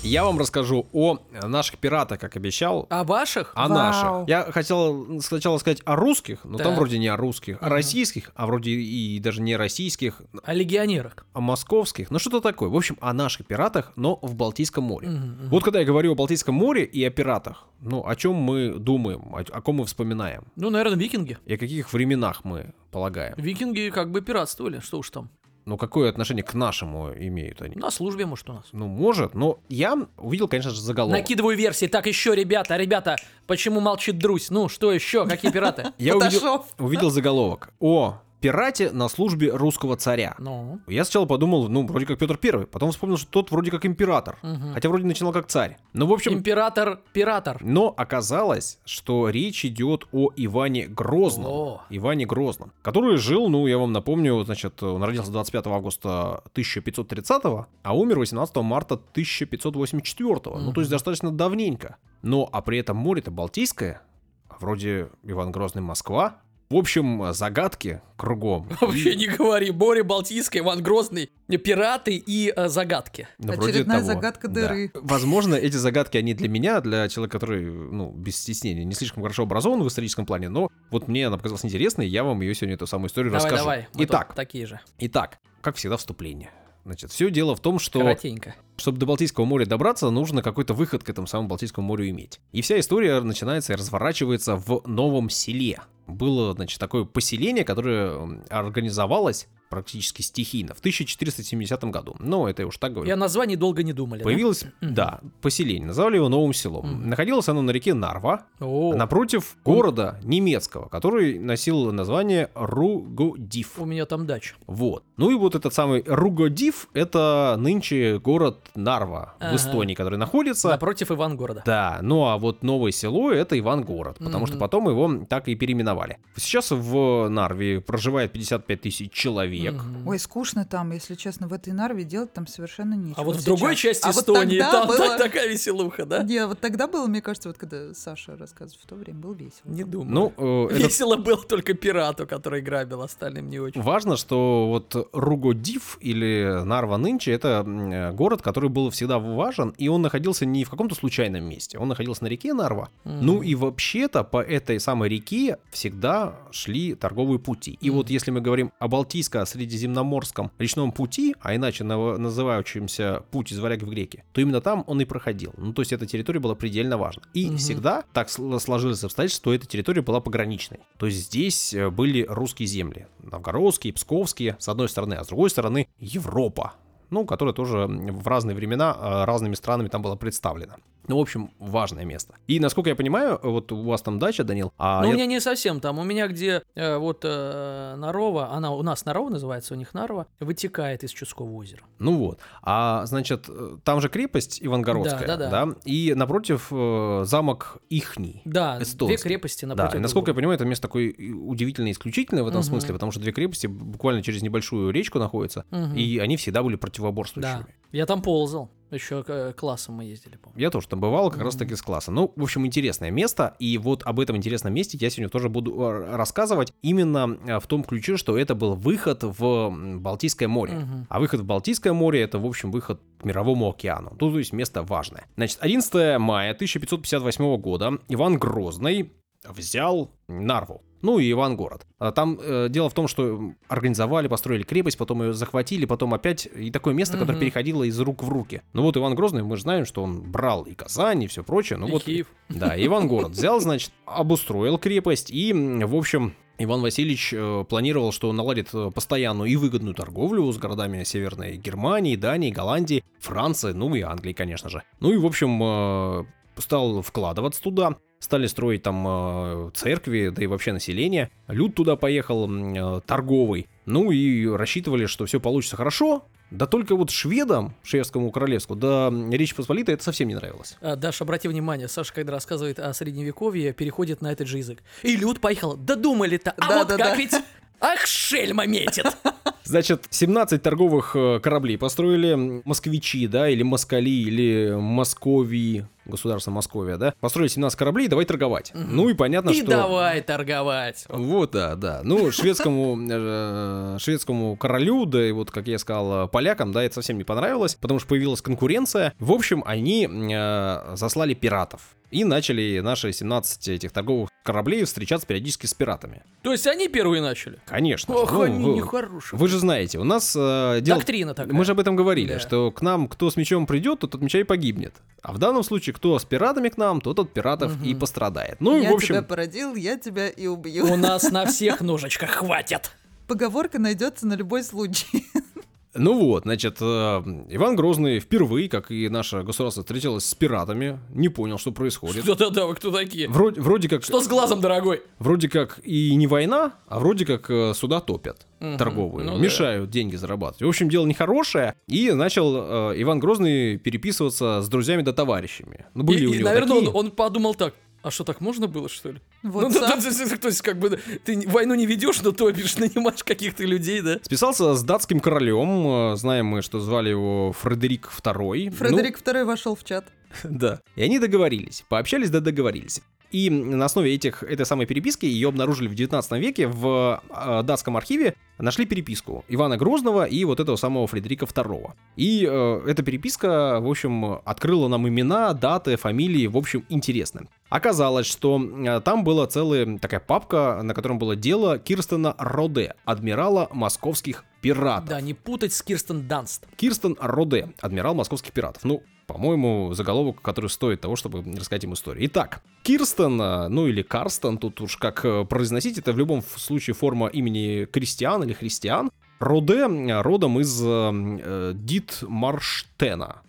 Я вам расскажу о наших пиратах, как обещал. А ваших? О Вау. наших. Я хотел сначала сказать о русских, но там Так. вроде не о русских, о Ага. российских, а вроде и даже не российских, О легионерах. о московских. Ну что-то такое. В общем, о наших пиратах, но в Балтийском море. Мгм, мгм. Вот когда я говорю о Балтийском море и о пиратах, ну о чем мы думаем, о, о ком мы вспоминаем, Ну, наверное, викинги. и о каких временах мы полагаем. Викинги как бы пиратствовали, что уж там. Ну какое отношение к нашему имеют они? На службе, может, у нас. Ну, может, но я увидел, конечно же, заголовок. Накидываю версии. Так, еще, ребята, ребята, почему молчит Друсь? Ну, что еще? Какие пираты? Я увидел заголовок о пирате на службе русского царя. Ну, Я сначала подумал, ну, вроде как Петр Первый, потом вспомнил, что тот вроде как император, Мгм. хотя вроде начинал как царь. Ну, в общем, император-пиратор. но оказалось, что речь идет о Иване Грозном. О. Иване Грозном, который жил, ну, я вам напомню, значит, он родился 25 августа 1530, а умер 18 марта 1584. Ну, то есть достаточно давненько. Но, а при этом море-то Балтийское, вроде Иван Грозный Москва. В общем, загадки кругом. Вообще не говори. Море Балтийское, Иван Грозный, пираты и э, загадки. Ну, Очередная того. загадка Да. дыры. Возможно, эти загадки, они для меня, для человека, который, ну, без стеснения, не слишком хорошо образован в историческом плане, но вот мне она показалась интересной, я вам ее сегодня, эту самую историю Давай, расскажу. давай. мы Итак, такие же. итак, как всегда, вступление. Значит, все дело в том, что Коротенько. Чтобы до Балтийского моря добраться, нужно какой-то выход к этому самому Балтийскому морю иметь. И вся история начинается и разворачивается в новом селе. Было, значит, такое поселение, которое организовалось практически стихийно в 1470 году. Но это я уж так говорю. И о названии долго не думали, да? Появилось, Мгм. да, поселение. Назвали его Новым селом. Мгм. Находилось оно на реке Нарва, О, напротив города немецкого, который носил название Ругодив. у меня там дача. Вот. Ну и вот этот самый Ругодив, это нынче город Нарва Ага. в Эстонии, который находится. Напротив Ивангорода. Да, ну а вот новое село это Ивангород, потому что Мгм. потом его так и переименовали. Сейчас в Нарве проживает 55 тысяч человек. Мгм. Ой, скучно там, если честно, в этой Нарве делать там совершенно нечего. А вот в сейчас. другой части А вот Эстонии тогда там было- так- такая веселуха, да? Не, вот тогда было, мне кажется, вот когда Саша рассказывал в то время, было весело. Не думаю. Ну, э, это Весело было только пирату, который грабил, остальным не очень. Важно, что вот Ругодив или Нарва нынче это э, город, который был всегда важен, и он находился не в каком-то случайном месте, он находился на реке Нарва. Мгм. Ну и вообще-то по этой самой реке всегда шли торговые пути. И Мгм. вот если мы говорим о Балтийско-Средиземноморском речном пути, а иначе называющемся путь из Варяг в Греки, то именно там он и проходил. Ну то есть эта территория была предельно важна. И Мгм. всегда так сл- сложилось обстоятельство, что эта территория была пограничной. То есть здесь э, были русские земли. Новгородские, Псковские, с одной стороны, а с другой стороны Европа. Ну, которая тоже в разные времена э, разными странами там была представлена. Ну, в общем, важное место. И, насколько я понимаю, вот у вас там дача, Данил, а Ну, у я- меня не совсем там. У меня где э, вот э, Нарова, она у нас Нарова называется, у них Нарва, вытекает из Чудского озера. ну вот. А, значит, э, там же крепость Ивангородская, Да, да, да. И напротив э, замок Ихний. Да, две Эстонский. крепости Да, напротив и насколько я понимаю, это место такое удивительно исключительное в этом Мгм. смысле, потому что две крепости буквально через небольшую речку находятся. Мгм. и они всегда были противоборствующими. Да, я там ползал. Еще э, классом мы ездили, помню. Я тоже там бывал, как Мгм. раз таки с класса. Ну, в общем, интересное место, и вот об этом интересном месте я сегодня тоже буду э, рассказывать именно э, в том ключе, что это был выход в Балтийское море. Мгм. А выход в Балтийское море это, в общем, выход к Мировому океану. Ну, то есть место важное. Значит, 11 мая 1558 года Иван Грозный взял Нарву. Ну и Ивангород. А Там э, дело в том, что организовали, построили крепость, потом ее захватили, потом опять и такое место, которое Мгм. переходило из рук в руки. Ну вот Иван Грозный, мы же знаем, что он брал и Казань, и все прочее. Ну И вот, Киев. да, Ивангород взял, значит, обустроил крепость и, в общем, Иван Васильевич э, планировал, что наладит э, постоянную и выгодную торговлю с городами Северной Германии, Дании, Голландии, Франции, ну и Англии, конечно же. Ну и, в общем, э, стал вкладываться туда, стали строить там э, церкви, да и вообще население. Люд туда поехал э, торговый. Ну и рассчитывали, что все получится хорошо, Да только вот шведам, шведскому королевству, да Речь Посполитой это совсем не нравилось. А, Даша, обрати внимание, Саша, когда рассказывает о средневековье, переходит на этот же язык. И Люд поехал, да думали-то, а Да, вот да, как да. ведь... Ах, шельма метит! Значит, 17 торговых э, кораблей построили москвичи, да, или москали, или Московии, государство Московия, да. Построили 17 кораблей, давай торговать. Ну и понятно, И что... давай торговать. Вот, да, да. Ну, шведскому, э, шведскому королю, да и вот, как я сказал, полякам, да, это совсем не понравилось, потому что появилась конкуренция. В общем, они э, заслали пиратов. И начали наши 17 этих торговых кораблей встречаться периодически с пиратами. То есть они первые начали? Конечно. Ох, Ну, они вы, нехорошие. вы же знаете, у нас э, дело... Доктрина такая. Мы же об этом говорили, Да. что к нам кто с мечом придет, тот от меча и погибнет. А в данном случае, кто с пиратами к нам, тот от пиратов и пострадает. Ну и я в общем... тебя породил, я тебя и убью. У нас на всех ножичках хватит. Поговорка найдется на любой случай. Ну вот, значит, э, Иван Грозный впервые, как и наше государство, встретилось с пиратами, не понял, что происходит. Да-да-да, вы кто такие? Вроде, вроде как, Что с глазом, дорогой? вроде как и не война, а вроде как э, суда топят Мгм, торговые, ну да. мешают деньги зарабатывать. В общем, дело нехорошее, и начал э, Иван Грозный переписываться с друзьями да товарищами. Ну, были И- у и, него наверное, такие. он, он подумал так. А что, так можно было, что ли? Вот ну, сам. то, то- то- то есть, как бы, ты войну не ведешь, но топишь, нанимаешь каких-то людей, да? Списался с датским королем, э, знаем мы, что звали его Фредерик II. Фредерик II вошел в чат. Ну, да. И они договорились, пообщались да договорились. И на основе этих, этой самой переписки, ее обнаружили в 19 веке в э, датском архиве, нашли переписку Ивана Грозного и вот этого самого Фредерика II. И э, эта переписка, в общем, открыла нам имена, даты, фамилии, в общем, интересно. Оказалось, что э, там была целая такая папка, на котором было дело Кирстена Роде, адмирала московских пиратов. Да, не путать с Кирстен Данст. Кирстен Роде, адмирал московских пиратов. Ну, по-моему, заголовок, который стоит того, чтобы рассказать им историю. Итак, Кирстен, э, ну или Карстен, тут уж как э, произносить, это в любом случае форма имени Кристиан или Христиан. Роде родом из э, Дитмарштена.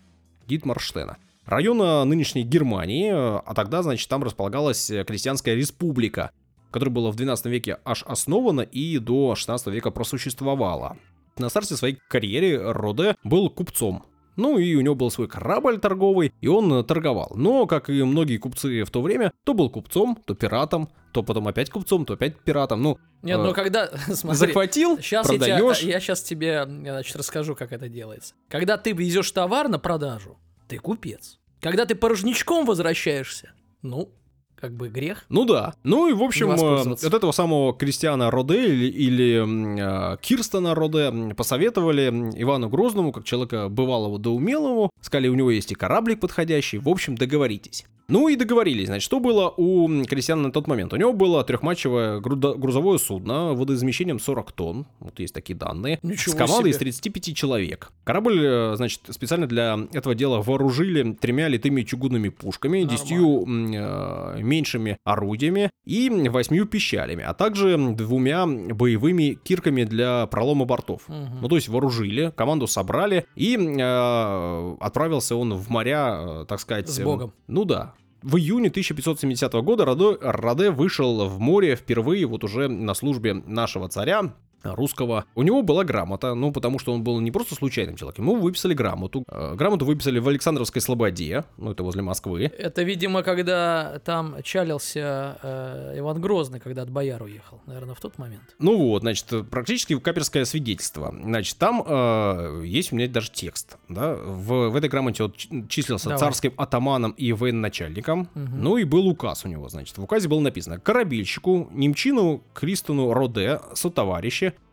Дитмарштена. Района нынешней Германии, э, а тогда, значит, там располагалась э, Крестьянская республика, которая была в 12 веке аж основана и до 16 века просуществовала. На старте своей карьеры Роде был купцом. Ну и у него был свой корабль торговый, и он э, торговал. Но, как и многие купцы в то время, то был купцом, то пиратом, то потом опять купцом, то опять пиратом. Ну, Нет, э, ну когда, смотри, захватил, Сейчас я, продаешь. тебе, я сейчас тебе, значит, расскажу, как это делается. Когда ты везешь товар на продажу, ты купец. Когда ты порожничком возвращаешься, ну, как бы грех. Ну да. Ну и, в общем, э, от этого самого Кристиана Роде или, или, э, Кирстена Роде посоветовали Ивану Грозному, как человека бывалого да умелому. Сказали, у него есть и кораблик подходящий. В общем, договоритесь. Ну и договорились. Значит, что было у Кристиана на тот момент? У него было трехматчевое грузовое судно водоизмещением 40 тонн. Вот есть такие данные. Ничего с командой себе. из 35 человек. Корабль, э, значит, специально для этого дела вооружили тремя литыми чугунными пушками, десятью э, меньшими орудиями и восьмью пищалями, а также двумя боевыми кирками для пролома бортов. Мгм. Ну, то есть вооружили, команду собрали, и э, отправился он в моря, э, так сказать... С Богом. Ну да. В июне 1570 года Радо- Раде вышел в море впервые вот уже на службе нашего царя, русского. У него была грамота, ну, потому что он был не просто случайным человеком, ему выписали грамоту. Э, Грамоту выписали в Александровской Слободе, ну, это возле Москвы. Это, видимо, когда там чалился э, Иван Грозный, когда от бояр уехал. Наверное, в тот момент. Ну вот, значит, практически каперское свидетельство. Значит, там э, есть у меня даже текст, да. В, в этой грамоте он числился Давай. царским атаманом и военачальником. Мгм. Ну и был указ у него, значит. В указе было написано «Корабельщику, немчину Кристону Роде,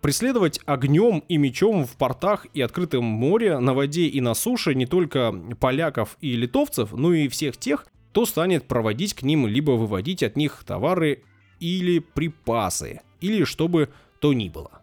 преследовать огнем и мечом в портах и открытом море, на воде и на суше не только поляков и литовцев, но и всех тех, кто станет проводить к ним либо выводить от них товары или припасы, или что бы то ни было».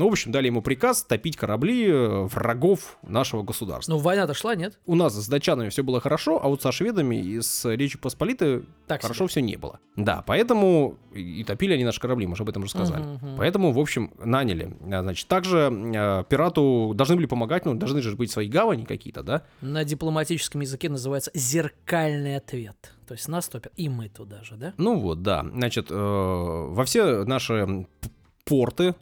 Ну, в общем, дали ему приказ топить корабли э, врагов нашего государства. Ну, война-то шла, нет? У нас с датчанами все было хорошо, а вот со шведами и с Речью Посполитой Так хорошо все не было. Да, поэтому и топили они наши корабли, мы же об этом уже сказали. Мгм, мгм. Поэтому, в общем, наняли. А, Значит, также э, пирату должны были помогать, ну, должны же быть свои гавани какие-то, да? На дипломатическом языке называется зеркальный ответ. То есть нас топят, и мы туда же, да? Ну вот, да. Значит, э, во все наши порты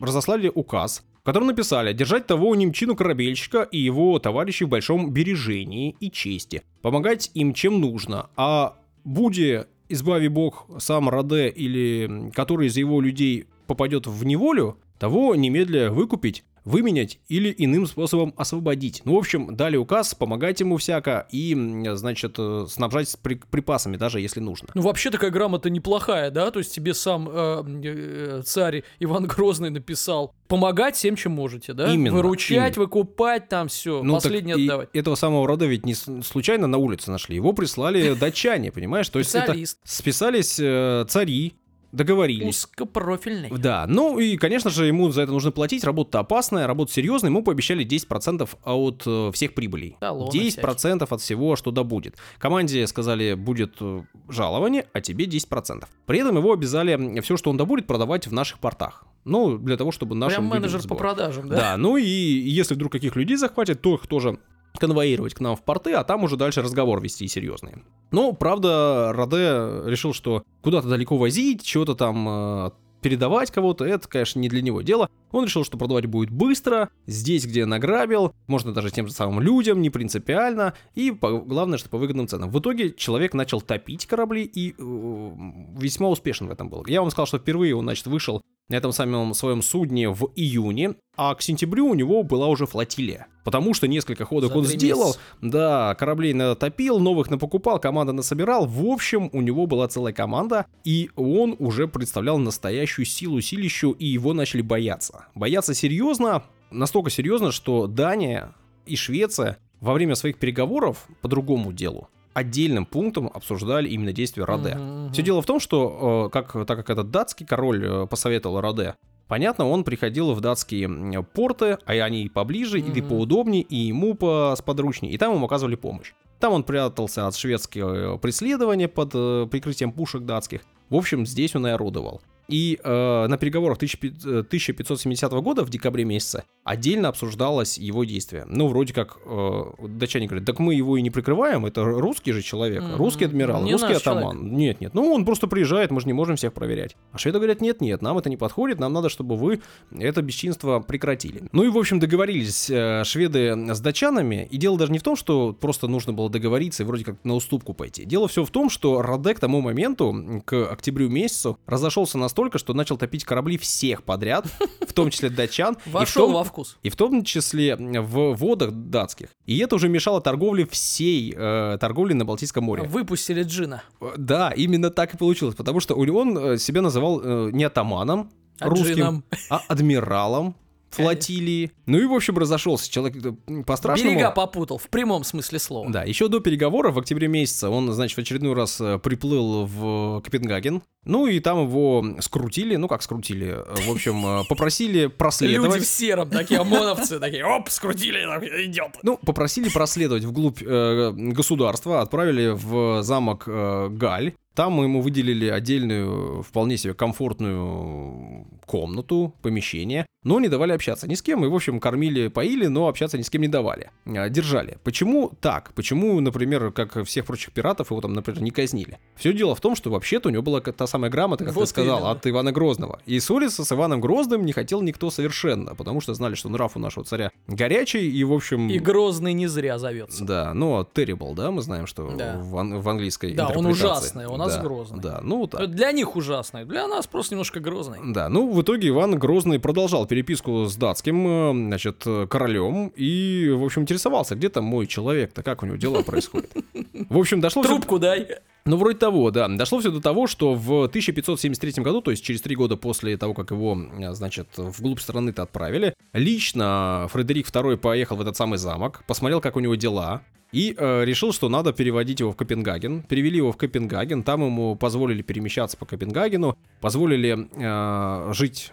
разослали указ в котором написали «Держать того немчину корабельщика и его товарищей в большом бережении и чести, помогать им чем нужно, а буде, избави бог, сам Раде или который из его людей попадет в неволю, того немедля выкупить, выменять или иным способом освободить. Ну, в общем, дали указ помогать ему всяко и, значит, э, снабжать при- припасами, даже если нужно. Ну, вообще такая грамота неплохая, да? То есть тебе сам э, э, царь Иван Грозный написал помогать всем, чем можете, да? Именно, Выручать, именно. выкупать там все, Ну, последнее отдавать. этого самого рода ведь не случайно на улице нашли. Его прислали датчане, понимаешь? То есть это списались э, цари, договорились. Узкопрофильный. Да, ну и, конечно же, ему за это нужно платить. Работа опасная, работа серьезная. Ему пообещали 10% от э, всех прибылей. Талоны 10% от всего, что добудет. Команде сказали, будет э, жалование, а тебе 10%. При этом его обязали все, что он добудет, продавать в наших портах. Ну, для того, чтобы нашим Прям менеджер по продажам, да? Да, ну и если вдруг каких людей захватят, то их тоже конвоировать к нам в порты, а там уже дальше разговор вести серьезный. Ну, правда, Раде решил, что куда-то далеко возить, чего-то там э, передавать кого-то, это, конечно, не для него дело. Он решил, что продавать будет быстро, здесь, где награбил, можно даже тем же самым людям, не принципиально, и по- главное, что по выгодным ценам. В итоге человек начал топить корабли и э, весьма успешен в этом был. Я вам сказал, что впервые он, значит, вышел на этом самом своем судне в июне, а к сентябрю у него была уже флотилия. Потому что несколько ходок За он сделал, месяца. да, кораблей натопил, новых напокупал, команда насобирал. В общем, у него была целая команда, и он уже представлял настоящую силу, силищу, и его начали бояться. Бояться серьезно, настолько серьезно, что Дания и Швеция во время своих переговоров по другому делу отдельным пунктом обсуждали именно действия Раде. Мгм, мгм. Все дело в том, что э, как, так как этот датский король э, посоветовал Раде, понятно, он приходил в датские порты, а они и поближе, или Мгм. поудобнее, и ему по сподручнее, и там ему оказывали помощь. Там он прятался от шведских э, преследований под прикрытием пушек датских. В общем, здесь он и орудовал. И э, на переговорах 1500 э, 1570 года в декабре месяце отдельно обсуждалось его действие. Ну, вроде как э, датчане говорят, так мы его и не прикрываем, это русский же человек, Мгм. русский адмирал, Не русский атаман. Нет, нет, ну он просто приезжает, мы же не можем всех проверять. А шведы говорят, нет, нет, нам это не подходит, нам надо, чтобы вы это бесчинство прекратили. Ну и, в общем, договорились э, шведы с датчанами, и дело даже не в том, что просто нужно было договориться и вроде как на уступку пойти. Дело все в том, что Раде к тому моменту, к октябрю месяцу, разошелся настолько, что начал топить корабли всех подряд, в том числе датчан, и в Вошел том- во вкус. и в том числе в водах датских. И это уже мешало торговле всей э, торговли на Балтийском море. Выпустили джина. Э, Да, именно так и получилось, потому что он э, себя называл э, не атаманом А русским, джином. а адмиралом флотилии. Ну и, в общем, разошелся человек э, по-страшному. Берега попутал, в прямом смысле слова. Да, еще до переговоров в октябре месяце он, значит, в очередной раз э, приплыл в Копенгаген. Ну и там его скрутили, ну как скрутили, э, в общем, попросили проследовать. Люди в сером, такие ОМОНовцы, такие, оп, скрутили, идет. Ну, попросили проследовать вглубь э, государства, отправили в замок э, Галь. Там ему выделили отдельную, вполне себе комфортную комнату, помещение, но не давали общаться ни с кем, и, в общем, кормили, поили, но общаться ни с кем не давали. А, Держали. Почему так? Почему, например, как всех прочих пиратов, его там, например, не казнили? Все дело в том, что вообще-то у него была та самая грамота, как Вот ты сказал, именно. от Ивана Грозного. И ссориться с Иваном Грозным не хотел никто совершенно, потому что знали, что нрав у нашего царя горячий, и, в общем... И Грозный не зря зовется. Да, ну, а Terrible, да, мы знаем, что Да. в, ан- в английской Да, он ужасный, у нас Да, грозный. Да, ну так. Для них ужасный, для нас просто немножко Грозный. Да, ну в итоге Иван Грозный продолжал переписку с датским, э, значит, э, королем и, в общем, интересовался, где там мой человек-то, как у него дела происходят. В общем, дошло Трубку дай. Ну, вроде того, да. Дошло все до того, что в 1573 году, то есть через три года после того, как его, э, значит, вглубь страны-то отправили, лично Фредерик II поехал в этот самый замок, посмотрел, как у него дела, и э, решил, что надо переводить его в Копенгаген. Перевели его в Копенгаген, там ему позволили перемещаться по Копенгагену, позволили э, жить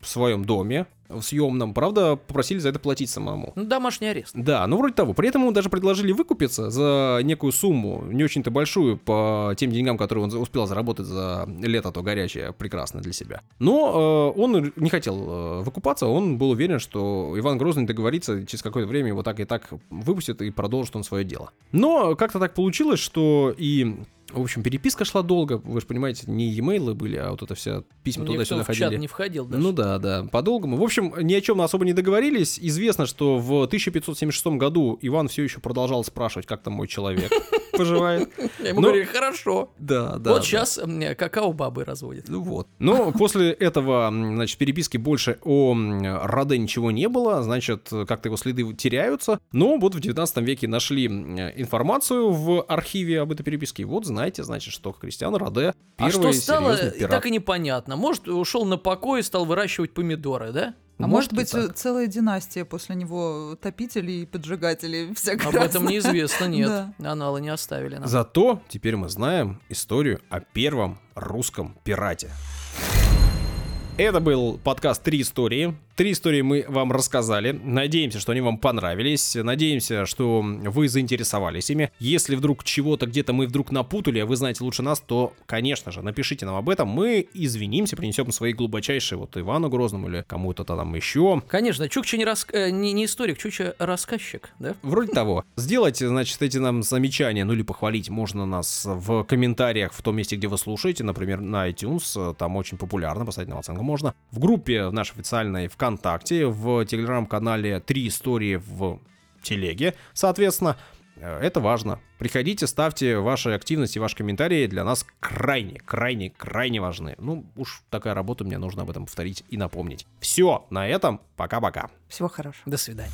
в своем доме, съемном. Правда, попросили за это платить самому. Ну, домашний арест. Да, ну вроде того. При этом ему даже предложили выкупиться за некую сумму, не очень-то большую по тем деньгам, которые он успел заработать за лето то горячее, прекрасное для себя. Но э, он не хотел э, выкупаться, он был уверен, что Иван Грозный договорится, через какое-то время его так и так выпустят и продолжит он свое дело. Но как-то так получилось, что и В общем, переписка шла долго, вы же понимаете, не e-mail были, а вот это вся письма Никто туда-сюда в чат ходили. не входил даже. Ну да, да, по-долгому. В общем, ни о чем особо не договорились. Известно, что в 1576 году Иван все еще продолжал спрашивать, как там мой человек поживает. Я ему но- говорю, хорошо. Да, да. вот да. сейчас какао бабы разводят. Ну вот. Но после этого, значит, переписки больше о Раде ничего не было, значит, как-то его следы теряются. Но вот в 19 веке нашли информацию в архиве об этой переписке. Вот знаете, значит, что Кристиан Раде А первый что стало, пират. так и непонятно. Может, ушел на покой и стал выращивать помидоры, да? А может, и быть, так. целая династия после него топителей и поджигателей всяко Об этом неизвестно, нет. Да. Аналы не оставили нам. Зато теперь мы знаем историю о первом русском пирате. Это был подкаст «Три истории». Три истории мы вам рассказали. Надеемся, что они вам понравились. Надеемся, что вы заинтересовались ими. Если вдруг чего-то где-то мы вдруг напутали, а вы знаете лучше нас, то, конечно же, напишите нам об этом. Мы извинимся, принесем свои глубочайшие вот Ивану Грозному или кому-то там еще. Конечно, Чукча не, рас... э, не, не историк, Чукча рассказчик, да? Вроде того. Сделать, значит, эти нам замечания, ну или похвалить можно нас в комментариях в том месте, где вы слушаете, например, на iTunes, там очень популярно, поставить нам оценку можно. В группе в нашей официальной ВКонтакте, в телеграм-канале «Три истории в телеге», соответственно, Э, Это важно. Приходите, ставьте ваши активности, ваши комментарии. Для нас крайне, крайне, крайне важны. Ну, уж такая работа, мне нужно об этом повторить и напомнить. Все, на этом. Пока-пока. Всего хорошего. До свидания.